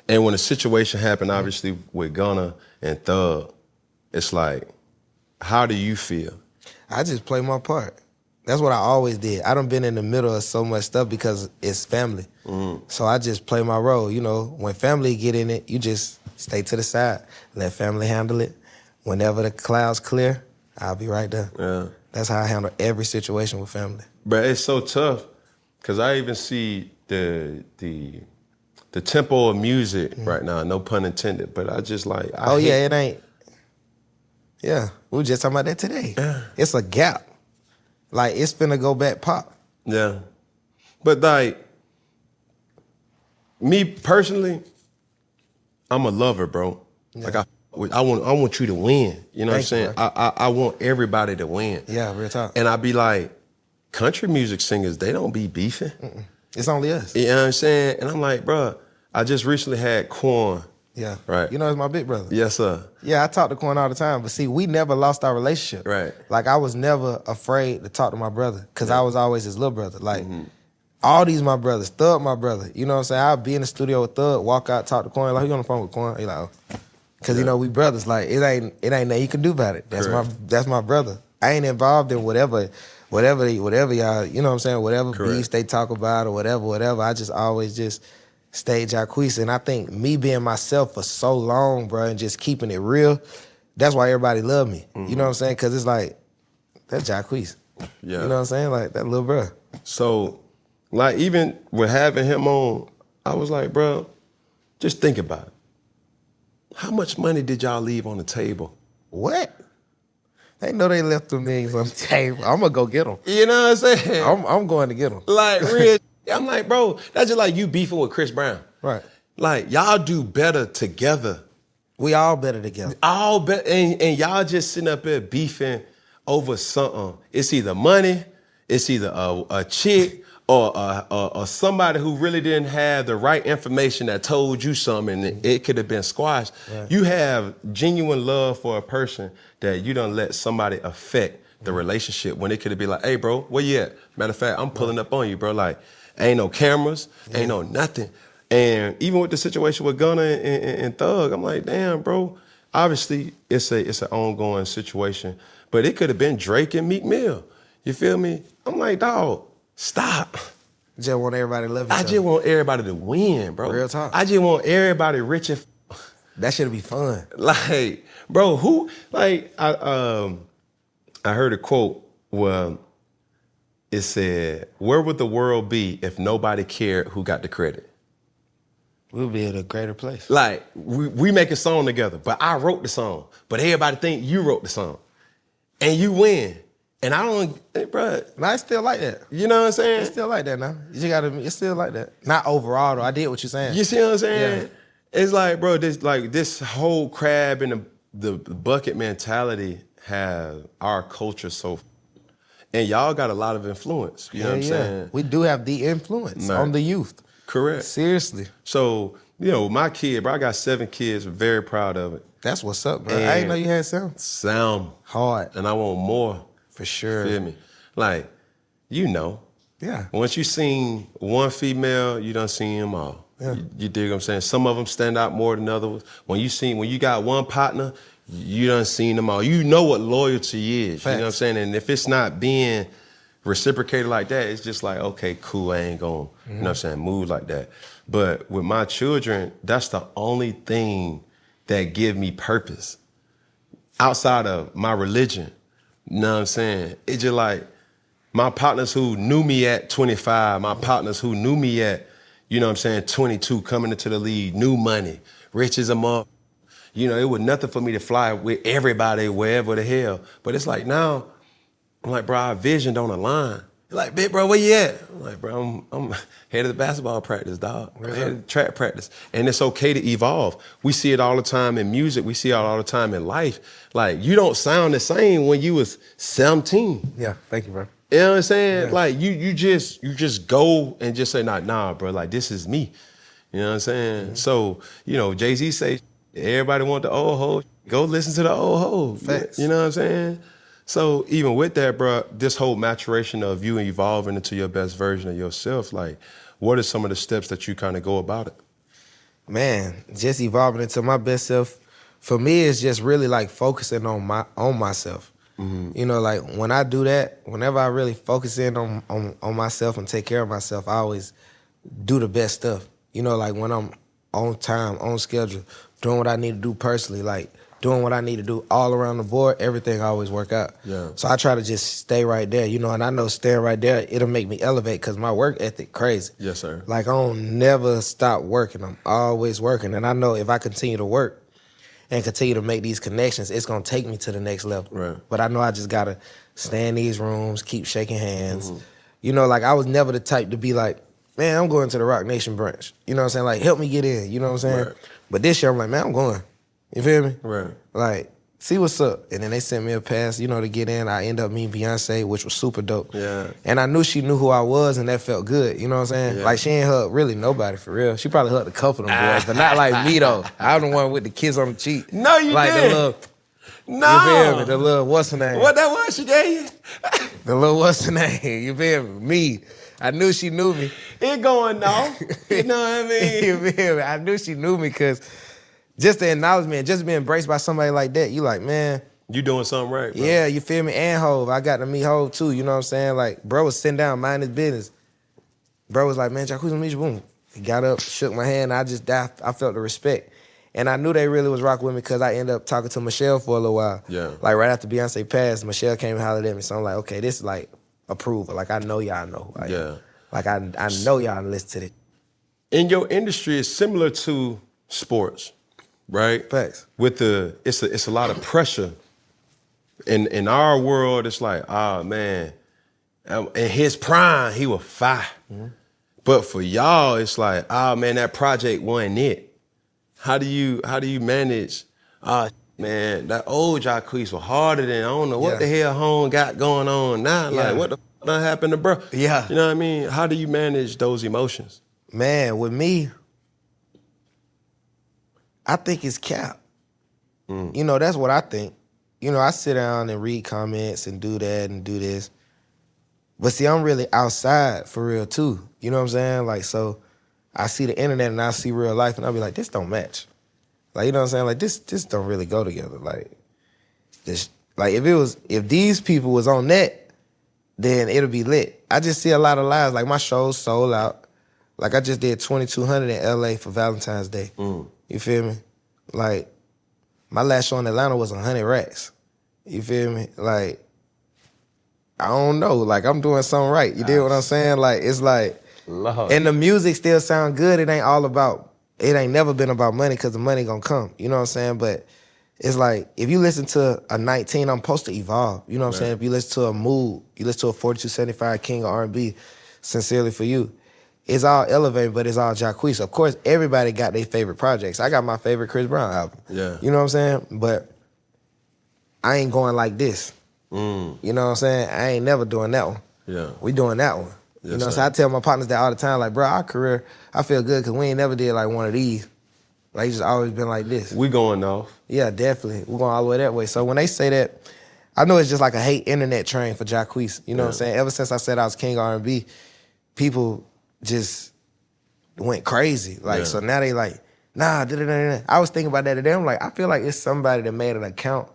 And when a situation happened, obviously with Gunna and Thug, it's like, how do you feel? I just play my part. That's what I always did. I don't been in the middle of so much stuff because it's family. Mm. So I just play my role. You know, when family get in it, you just stay to the side. Let family handle it. Whenever the clouds clear, I'll be right there. Yeah. That's how I handle every situation with family. But it's so tough because I even see the the the tempo of music mm. right now. No pun intended. But I just like. I oh hate- yeah, it ain't. Yeah, we were just talking about that today. Yeah. It's a gap. Like it's finna go back pop. Yeah. But like me personally, I'm a lover, bro. Like I I want I want you to win. You know Thank what I'm saying? I, I I want everybody to win. Yeah, real talk. And I be like, country music singers, they don't be beefing. It's only us. You know what I'm saying? And I'm like, bro, I just recently had Quan. Yeah. Right. You know, it's my big brother. Yes, sir. Yeah, I talk to Quan all the time, but see, we never lost our relationship. Right. Like I was never afraid to talk to my brother because I was always his little brother. Like Mm-hmm. all these my brothers, Thug my brother. You know what I'm saying? I'll be in the studio with Thug, walk out, talk to Quan. Like, who you on the phone with Quan? He like, oh. Cause you know we brothers. Like it ain't it ain't nothing you can do about it. That's my that's my brother. I ain't involved in whatever whatever whatever y'all you know what I'm saying whatever Correct. beefs they talk about or whatever whatever. I just always just stay Jacquees. And I think me being myself for so long, bro, and just keeping it real, that's why everybody love me. You know mm-hmm. what I'm saying? Cause it's like that's Jacquees. Yeah. You know what I'm saying? Like that little bro. So, like, even with having him on, I was like, bro, just think about it. How much money did y'all leave on the table? What? They know they left the millions on the table. I'm gonna go get them. You know what I'm saying? I'm, I'm going to get them. like, real. I'm like, bro, that's just like you beefing with Chris Brown. Right. Like, y'all do better together. We all better together. All better, and, and y'all just sitting up here beefing over something. It's either money, it's either a, a chick, or, a, or, or somebody who really didn't have the right information that told you something and it could have been squashed. You have genuine love for a person that you don't let somebody affect the mm-hmm. relationship when it could have been like, hey, bro, where you at? Matter of fact, I'm pulling up on you, bro. Like, ain't no cameras, ain't no nothing. And even with the situation with Gunna and, and, and Thug, I'm like, damn, bro. Obviously, it's a it's an ongoing situation, but it could have been Drake and Meek Mill. You feel me? I'm like, dog, stop. I just want everybody to love I other. just want everybody to win, bro. Real talk. I just want everybody rich and that should be fun. like, bro, who like I um I heard a quote where it said, Where would the world be if nobody cared who got the credit? We'll be in a greater place. Like, we, we make a song together, but I wrote the song. But everybody think you wrote the song. And you win. And I don't, hey, bro, No, it's still like that. you know what I'm saying? It's still like that now. You just gotta. It's still like that. Not overall though. I did what you're saying. You see what I'm saying? Yeah. It's like, bro, this like this whole crab in the, the bucket mentality have our culture so, and y'all got a lot of influence. You know what I'm Yeah, saying? We do have the influence Right. on the youth. Correct. Seriously, So you know, my kid, bro, I got seven kids. Very proud of it. that's what's up, bro. I And- ain't know you had some Sound, hard and I want more. for sure. Feel me? Like, you know, Yeah, Once you seen one female, you done seen them all. Yeah. You, you dig what I'm saying? Some of them stand out more than others. When you seen, when you got one partner, you done seen them all. You know what loyalty is. You know what I'm saying? And if it's not being reciprocated like that, it's just like, okay, cool, I ain't going, you know what I'm mm-hmm. saying, move like that. But with my children, that's the only thing that give me purpose outside of my religion. You know what I'm saying? It's just like my partners who knew me at 25, my partners who knew me at, you know what I'm saying, 22, coming into the league, new money, rich as a mother. You know, it was nothing for me to fly with everybody wherever the hell. But it's like now, I'm like, bro, our vision don't align. Like, big bro, where you at? I'm like, bro, I'm, I'm head of the basketball practice, dog. Head of the track practice. And it's okay to evolve. We see it all the time in music. We see it all the time in life. Like, you don't sound the same when you was 17. Yeah, thank you, bro. You know what I'm saying? Like you you just you just go and just say, nah, nah, bro, like this is me. You know what I'm saying? Mm-hmm. So, you know, Jay-Z say, everybody want the old hoe. Go listen to the old hoe. Facts. You know what I'm saying? So even with that, bro, this whole maturation of you evolving into your best version of yourself, like, what are some of the steps that you kind of go about it? man, just evolving into my best self. For me, it's just really like focusing on my on myself. Mm-hmm. You know, like when I do that, whenever I really focus in on, on on myself and take care of myself, I always do the best stuff. You know, like when I'm on time, on schedule, doing what I need to do personally, like doing what I need to do all around the board, everything always work out. Yeah. So I try to just stay right there, you know, and I know staying right there, it'll make me elevate because my work ethic crazy. Yes, sir. Like I don't never stop working. I'm always working, and I know if I continue to work and continue to make these connections, it's gonna take me to the next level. Right. But I know I just gotta stay in these rooms, keep shaking hands. Mm-hmm. You know, like I was never the type to be like, man, I'm going to the Roc Nation branch. You know what I'm saying? Like, help me get in. You know what I'm saying? Right. But this year, I'm like, man, I'm going. You feel me? Right. Like, see what's up. And then they sent me a pass, you know, to get in. I end up meeting Beyonce, which was super dope. Yeah. And I knew she knew who I was, and that felt good. You know what I'm saying? Yeah. Like she ain't hugged really nobody for real. She probably hugged a couple of them boys, but not like me though. I was the one with the kiss on the cheek. No, you like didn't. the little, No. you feel me? The little what's her name? what that was she gave you? The little what's her name? You feel me? Me. I knew she knew me. it going off. You know what I mean? you feel me? I knew she knew me because just the acknowledgement, just being embraced by somebody like that, you like, man, You doing something right, bro. Yeah, you feel me? And Hove. I got to meet Hove too, you know what I'm saying? Like, bro was sitting down, mind his business. Bro was like, man, Jacquees, meet you, boom. He got up, shook my hand, I just, I, I felt the respect. And I knew they really was rocking with me because I ended up talking to Michelle for a little while. Yeah. Like, right after Beyonce passed, Michelle came and hollered at me. So I'm like, okay, this is like approval. Like, I know y'all know. Like, Yeah. Like, I, I know y'all listen to this. in your industry it's similar to sports, right? Facts. With the it's a it's a lot of pressure. In in our world, it's like, ah man, um, in his prime, he was fire. But for y'all, it's like, ah man, that project wasn't it. How do you how do you manage? Ah man, that old Jacquees was harder than I don't know what Yeah. the hell home got going on now. Yeah. Like what the f- done happened to bro? Yeah. You know what I mean? How do you manage those emotions? Man, with me, I think it's cap. Mm. You know, that's what I think. You know, I sit down and read comments and do that and do this. But see, I'm really outside for real too. You know what I'm saying? Like, so I see the internet and I see real life and I'll be like, this don't match. Like, you know what I'm saying? Like, this this don't really go together. Like, this like if it was if these people was on that, then it'll be lit. I just see a lot of lives. Like my show's sold out. Like I just did 2200 in LA for Valentine's Day. Mm. You feel me? Like my last show in Atlanta was 100 racks. You feel me? Like I don't know. Like I'm doing something right. You dig what I'm saying? Like it's like and the music still sound good. It ain't all about. It ain't never been about money because the money gonna come. You know what I'm saying? But it's like if you listen to a 19, I'm supposed to evolve. You know what I'm saying? If you listen to a mood, you listen to a 4275 King of R&B, sincerely for you. It's all elevated, but it's all Jacquees. Of course, everybody got their favorite projects. I got my favorite Chris Brown album. Yeah. You know what I'm saying? But I ain't going like this. Mm, You know what I'm saying? I ain't never doing that one. yeah. We doing that one. You Yes, know, sir. so I tell my partners that all the time, like, bro, our career, I feel good because we ain't never did like one of these. Like, it's just always been like this. We going off. Yeah, definitely. We're going all the way that way. So when they say that, I know it's just like a hate internet train for Jacquees. You know what I'm saying? Ever since I said I was king R&B, people just went crazy. Like, Yeah. so now they like, nah, da, da, da. I was thinking about that today. I'm like, I feel like it's somebody that made an account,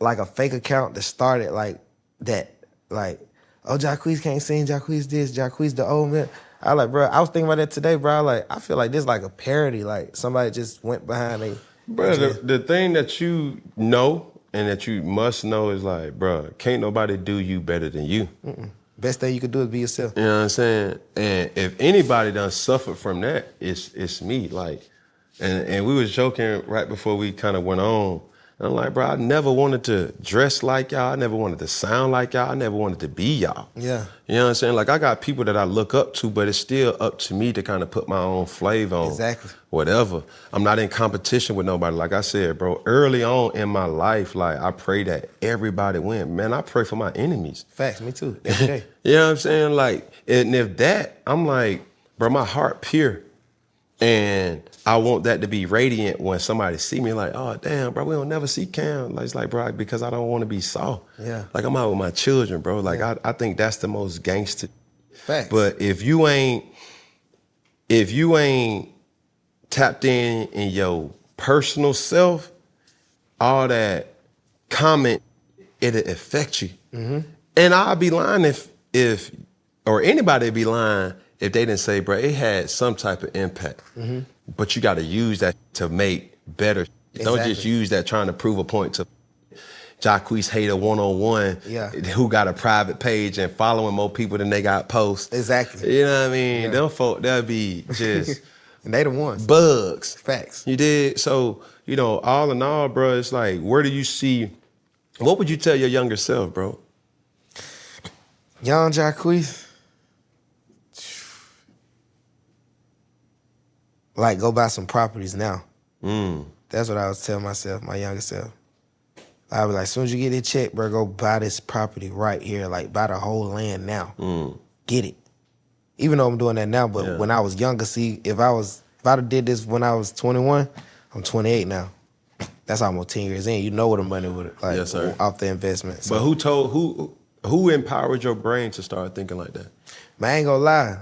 like a fake account that started like that. Like, oh, Jacquees can't sing, Jacquees this, Jacquees the old man. I like, bro, I was thinking about that today, bro. I like, I feel like this like a parody. Like somebody just went behind a Bro, the, the thing that you know and that you must know is like, bro, can't nobody do you better than you. Best thing you could do is be yourself. You know what I'm saying? And if anybody done suffered from that, it's it's me. Like, and and we was joking right before we kind of went on. And I'm like, bro, I never wanted to dress like y'all. I never wanted to sound like y'all. I never wanted to be y'all. Yeah. You know what I'm saying? Like I got people that I look up to, but it's still up to me to kind of put my own flavor on. Exactly. Whatever. I'm not in competition with nobody. Like I said, bro, early on in my life, like I pray that everybody win. Man, I pray for my enemies. Facts, me too. Every day. You know what I'm saying? Like, and if that, I'm like, bro, my heart pure. And I want that to be radiant when somebody see me like, oh damn, bro, we don't never see Cam. Like, it's like, bro, because I don't want to be soft. Yeah. Like I'm out with my children, bro. Like I, I think that's the most gangster. Facts. But if you ain't, if you ain't tapped in in your personal self, all that comment, it'll affect you. Mm-hmm. And I'll be lying if if or anybody be lying if they didn't say, bro, it had some type of impact. Mm-hmm. But you got to use that to make better. Don't just use that trying to prove a point to Jacquees Hater one on one, Yeah. who got a private page and following more people than they got posts. Exactly. You know what I mean? Them folk, that'd be just And they the ones. bugs. Facts. You did so. You know, all in all, bro. It's like, where do you see? What would you tell your younger self, bro? Young Jacquees. Like, go buy some properties now. Mm. That's what I was telling myself, my younger self. I was like, as soon as you get this check, bro, go buy this property right here. Like, buy the whole land now. Mm. Get it. Even though I'm doing that now, but Yeah. when I was younger, see, if I was, if I'd have did this when I was 21, I'm 28 now. That's almost 10 years in. You know what the money would like Yes, off the investment. So, But who told who who empowered your brain to start thinking like that? Man, I ain't gonna lie.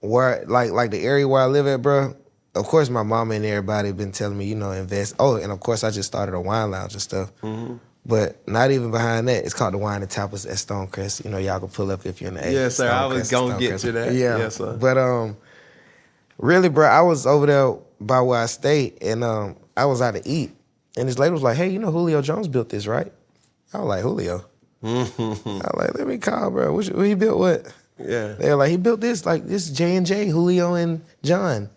Where like like the area where I live at, bro. Of course, my mama and everybody been telling me, you know, invest. Oh, and of course, I just started a wine lounge and stuff. But not even behind that, it's called the Wine and Tapas at Stonecrest. You know, y'all can pull up if you're in the A. Yes, sir. I was gonna get to that. Yeah, Yes, sir. But um, really, bro, I was over there by where I stayed, and um, I was out to eat, and this lady was like, "Hey, you know, Julio Jones built this, right?" I was like, "Julio." I was like, "Let me call, bro. What, you- what he built? What?" Yeah. They were like, he built this, like this J and J, Julio and John.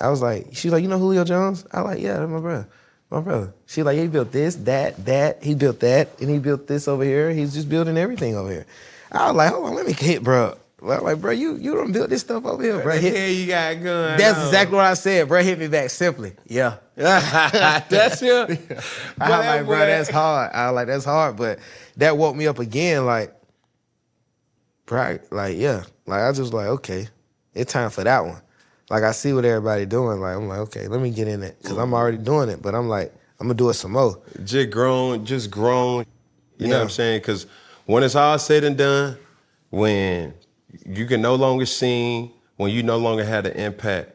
I was like, she's like, you know Julio Jones? I like, yeah, that's my brother. My brother. She like, he built this, that, that. He built that, and he built this over here. He's just building everything over here. I was like, hold on, let me hit, bro. I'm like, bro, you you don't build this stuff over here, bro. Hit- the you got going? That's on? exactly what I said, bro. Hit me back simply. Yeah. that's it. I was like, bro, that's hard. I was like, that's hard, but that woke me up again. Like, bro, like, yeah, like I just like, okay, it's time for that one. Like, I see what everybody doing. Like, I'm like, okay, let me get in it because I'm already doing it. But I'm like, I'm gonna do it some more. just grown, just grown. You know what I'm saying? Because when it's all said and done, when you can no longer sing, when you no longer had an impact,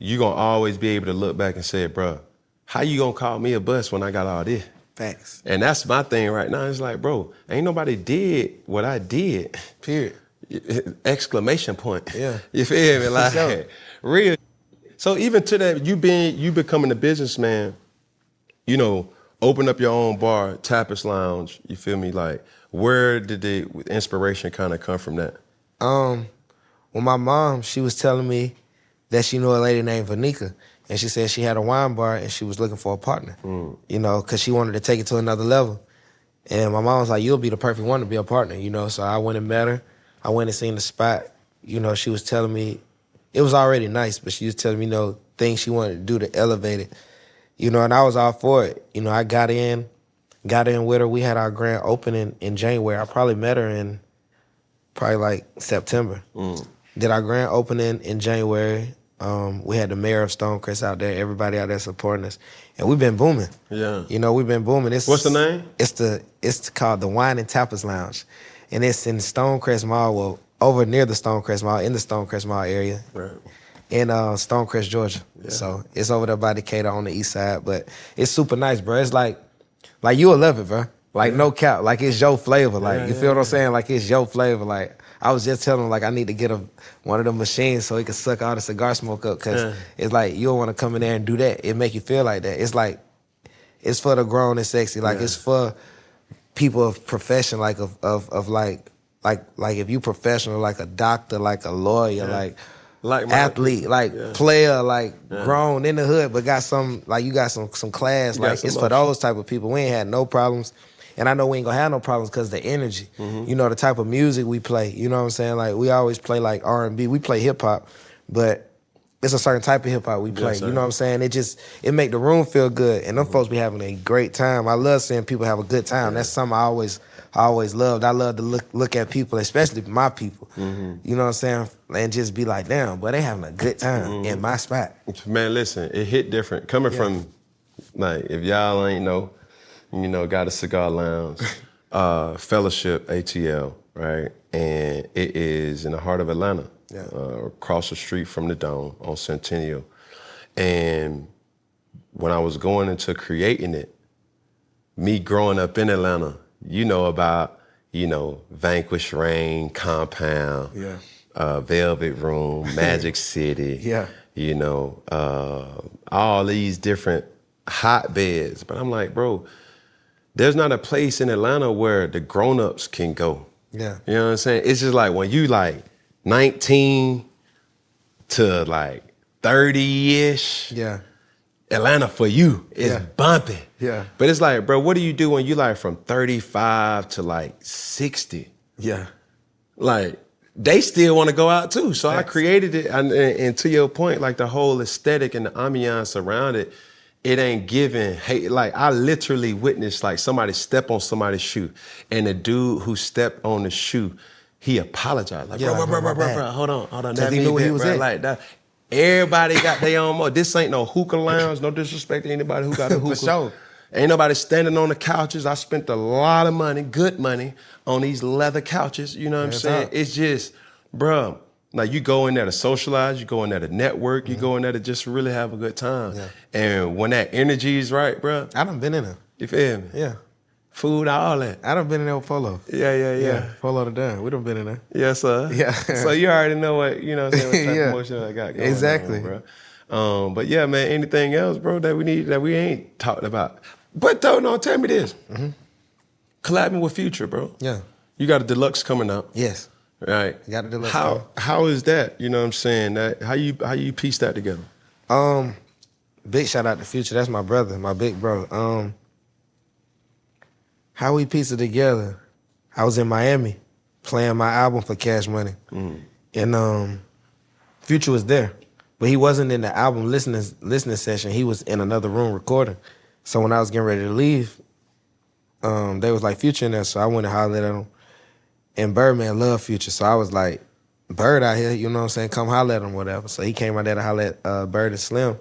you're gonna always be able to look back and say, "Bro, how you gonna call me a bus when I got all this?" Facts. And that's my thing right now. It's like, bro, ain't nobody did what I did. Period. Exclamation point. Yeah. You feel me? Like sure. real. So even to that, you being you becoming a businessman, you know, open up your own bar, Tapas Lounge. You feel me? Like, where did the inspiration kind of come from that? Um, well, my mom, she was telling me that she knew a lady named Vanika, and she said she had a wine bar and she was looking for a partner. Mm. You know, because she wanted to take it to another level. And my mom was like, "You'll be the perfect one to be a partner." You know, so I went and met her. I went and seen the spot. You know, she was telling me it was already nice, but she was telling me, you know, things she wanted to do to elevate it. You know, and I was all for it. You know, I got in, got in with her. We had our grand opening in January. I probably met her in probably like September. Mm. Did our grand opening in January. Um, we had the mayor of Stonecrest out there, everybody out there supporting us, and we've been booming. Yeah. You know, we've been booming. It's, What's the name? It's the it's called the Wine and Tapas Lounge, and it's in Stonecrest Mall. Well, over near the Stonecrest Mall, in the Stonecrest Mall area, Right. in uh, Stonecrest, Georgia. So it's over there by Decatur on the east side, but it's super nice, bro. It's like like you'll love it, bro. Like no cap, like it's your flavor. Like Yeah, you yeah, feel what I'm saying? Like it's your flavor. Like I was just telling him, like I need to get a one of the machines so he can suck all the cigar smoke up, cause Yeah. it's like you don't want to come in there and do that. It make you feel like that. It's like it's for the grown and sexy. Like Yeah. it's for people of profession, like of of of like like like if you professional, like a doctor, like a lawyer, like Like athlete, like yeah. player, like yeah. grown in the hood, but got some like you got some some class. You like it's for those type of people. We ain't had no problems. And I know we ain't gonna have no problems because the energy. Mm-hmm. You know, the type of music we play. You know what I'm saying? Like we always play like R and B. We play hip hop, but it's a certain type of hip hop we play. Yes, you know what I'm saying? It just it make the room feel good, and them mm-hmm. folks be having a great time. I love seeing people have a good time. Yeah. That's something I always I always loved. I love to look look at people, especially my people. Mm-hmm. You know what I'm saying? And just be like, damn, but they having a good time mm-hmm. in my spot. Man, listen, it hit different coming yeah. from like if y'all ain't know, you know, got a cigar lounge, uh, Fellaship ATL, right? And it is in the heart of Atlanta, yeah. uh, across the street from the Dome on Centennial. And when I was going into creating it, me growing up in Atlanta, you know about, you know, Vanquish Rain, Compound, yeah. uh, Velvet Room, Magic City, yeah. you know, uh, all these different hotbeds. But I'm like, bro, there's not a place in Atlanta where the grown-ups can go. Yeah. You know what I'm saying? It's just like when you like 19 to like 30-ish. Yeah. Atlanta for you is yeah. bumping. Yeah. But it's like, bro, what do you do when you like from 35 to like 60? Yeah. Like, they still want to go out too. So I created it. And, and, to your point, like the whole aesthetic and the ambiance around it, it ain't giving hate. Like I literally witnessed like somebody step on somebody's shoe and the dude who stepped on the shoe, he apologized. Like, yeah, bro, bro, bro, bro, bro, hold on, hold on. That he knew what he was bro, like that. Everybody got their own mode. This ain't no hookah lounge. No disrespect to anybody who got a hookah. For sure. Ain't nobody standing on the couches. I spent a lot of money, good money, on these leather couches. You know what I'm saying? Up. It's just, bruh, like you go in there to socialize, you go in there to network, mm-hmm. you go in there to just really have a good time. Yeah. And when that energy is right, bro. I done been in there. You feel me? Yeah food, all that. I done been in there with Polo. Yeah, yeah, yeah. yeah Polo the done. We done been in there. Yes, sir. Yeah. so you already know what, you know what I'm saying, what type yeah. of motion I got going Exactly. On, bro. Um, but yeah, man, anything else, bro, that we need, that we ain't talked about. But though, no, tell me this. Mm-hmm. Collabing with Future, bro. Yeah. You got a deluxe coming up. Yes. Right. You got a deluxe. How, how is that? You know what I'm saying? That, how you, how you piece that together? Um, big shout out to Future. That's my brother, my big bro. Um, how we pieced it together. I was in Miami playing my album for Cash Money, mm. and um, Future was there, but he wasn't in the album listening listening session. He was in another room recording. So when I was getting ready to leave, um, they was like Future in there, so I went and hollered at him. And Birdman loved Future, so I was like, Bird out here, you know what I'm saying? Come holler at him, whatever. So he came out there to holler at uh, Bird and Slim.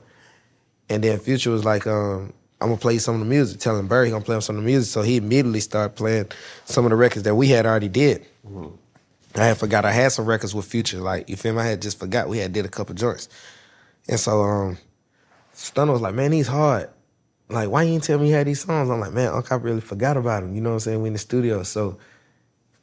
And then Future was like, um, I'm gonna play some of the music. Telling Barry he gonna play some of the music, so he immediately started playing some of the records that we had already did. Mm-hmm. I had forgot I had some records with Future, like you feel me? I had just forgot we had did a couple joints, and so um, Stunner was like, "Man, he's hard. Like, why you didn't tell me you had these songs?" I'm like, "Man, Uncle, I really forgot about him. You know what I'm saying? We in the studio, so."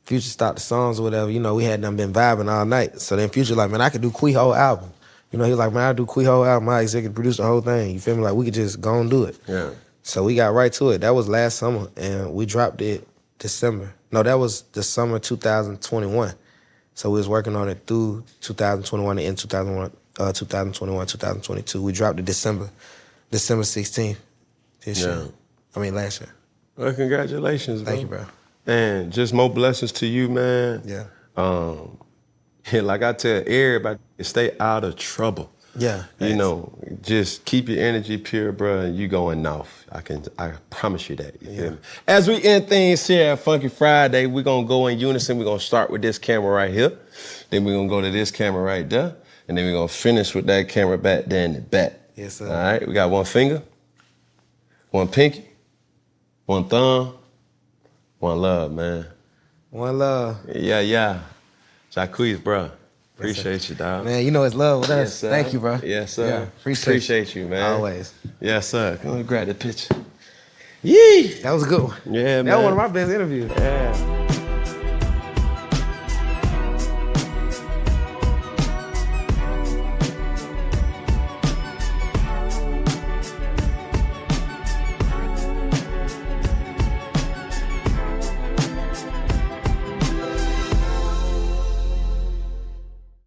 Future stopped the songs or whatever, you know, we had them been vibing all night. So then Future like, man, I could do Quee whole album. You know, he was like, man, I do Quee whole album, I executive produce the whole thing. You feel me? Like we could just go and do it. Yeah. So we got right to it. That was last summer, and we dropped it December. No, that was the summer 2021. So we was working on it through 2021 and in 2021, uh, 2021, 2022. We dropped it December, December 16th this yeah. year. I mean last year. Well, congratulations, Thank you, bro. And just more blessings to you, man. Yeah. Um, and like I tell everybody, stay out of trouble. Yeah. You know, just keep your energy pure, bro, and you going off. I can I promise you that. You yeah. As we end things here at Funky Friday, we're gonna go in unison. We're gonna start with this camera right here. Then we're gonna go to this camera right there. And then we're gonna finish with that camera back there in the back. Yes, sir. All right, we got one finger, one pinky, one thumb, one love, man. One love. Yeah, yeah. Jacquees, bro. Appreciate yes, you, dog. Man, you know it's love with us. Yes, Thank you, bro. Yes, sir. Yeah, appreciate, appreciate you. man. Always. Yes, sir. Come on, grab the picture. Yee! That was a good one. Yeah, man. That was one of my best interviews. Yeah.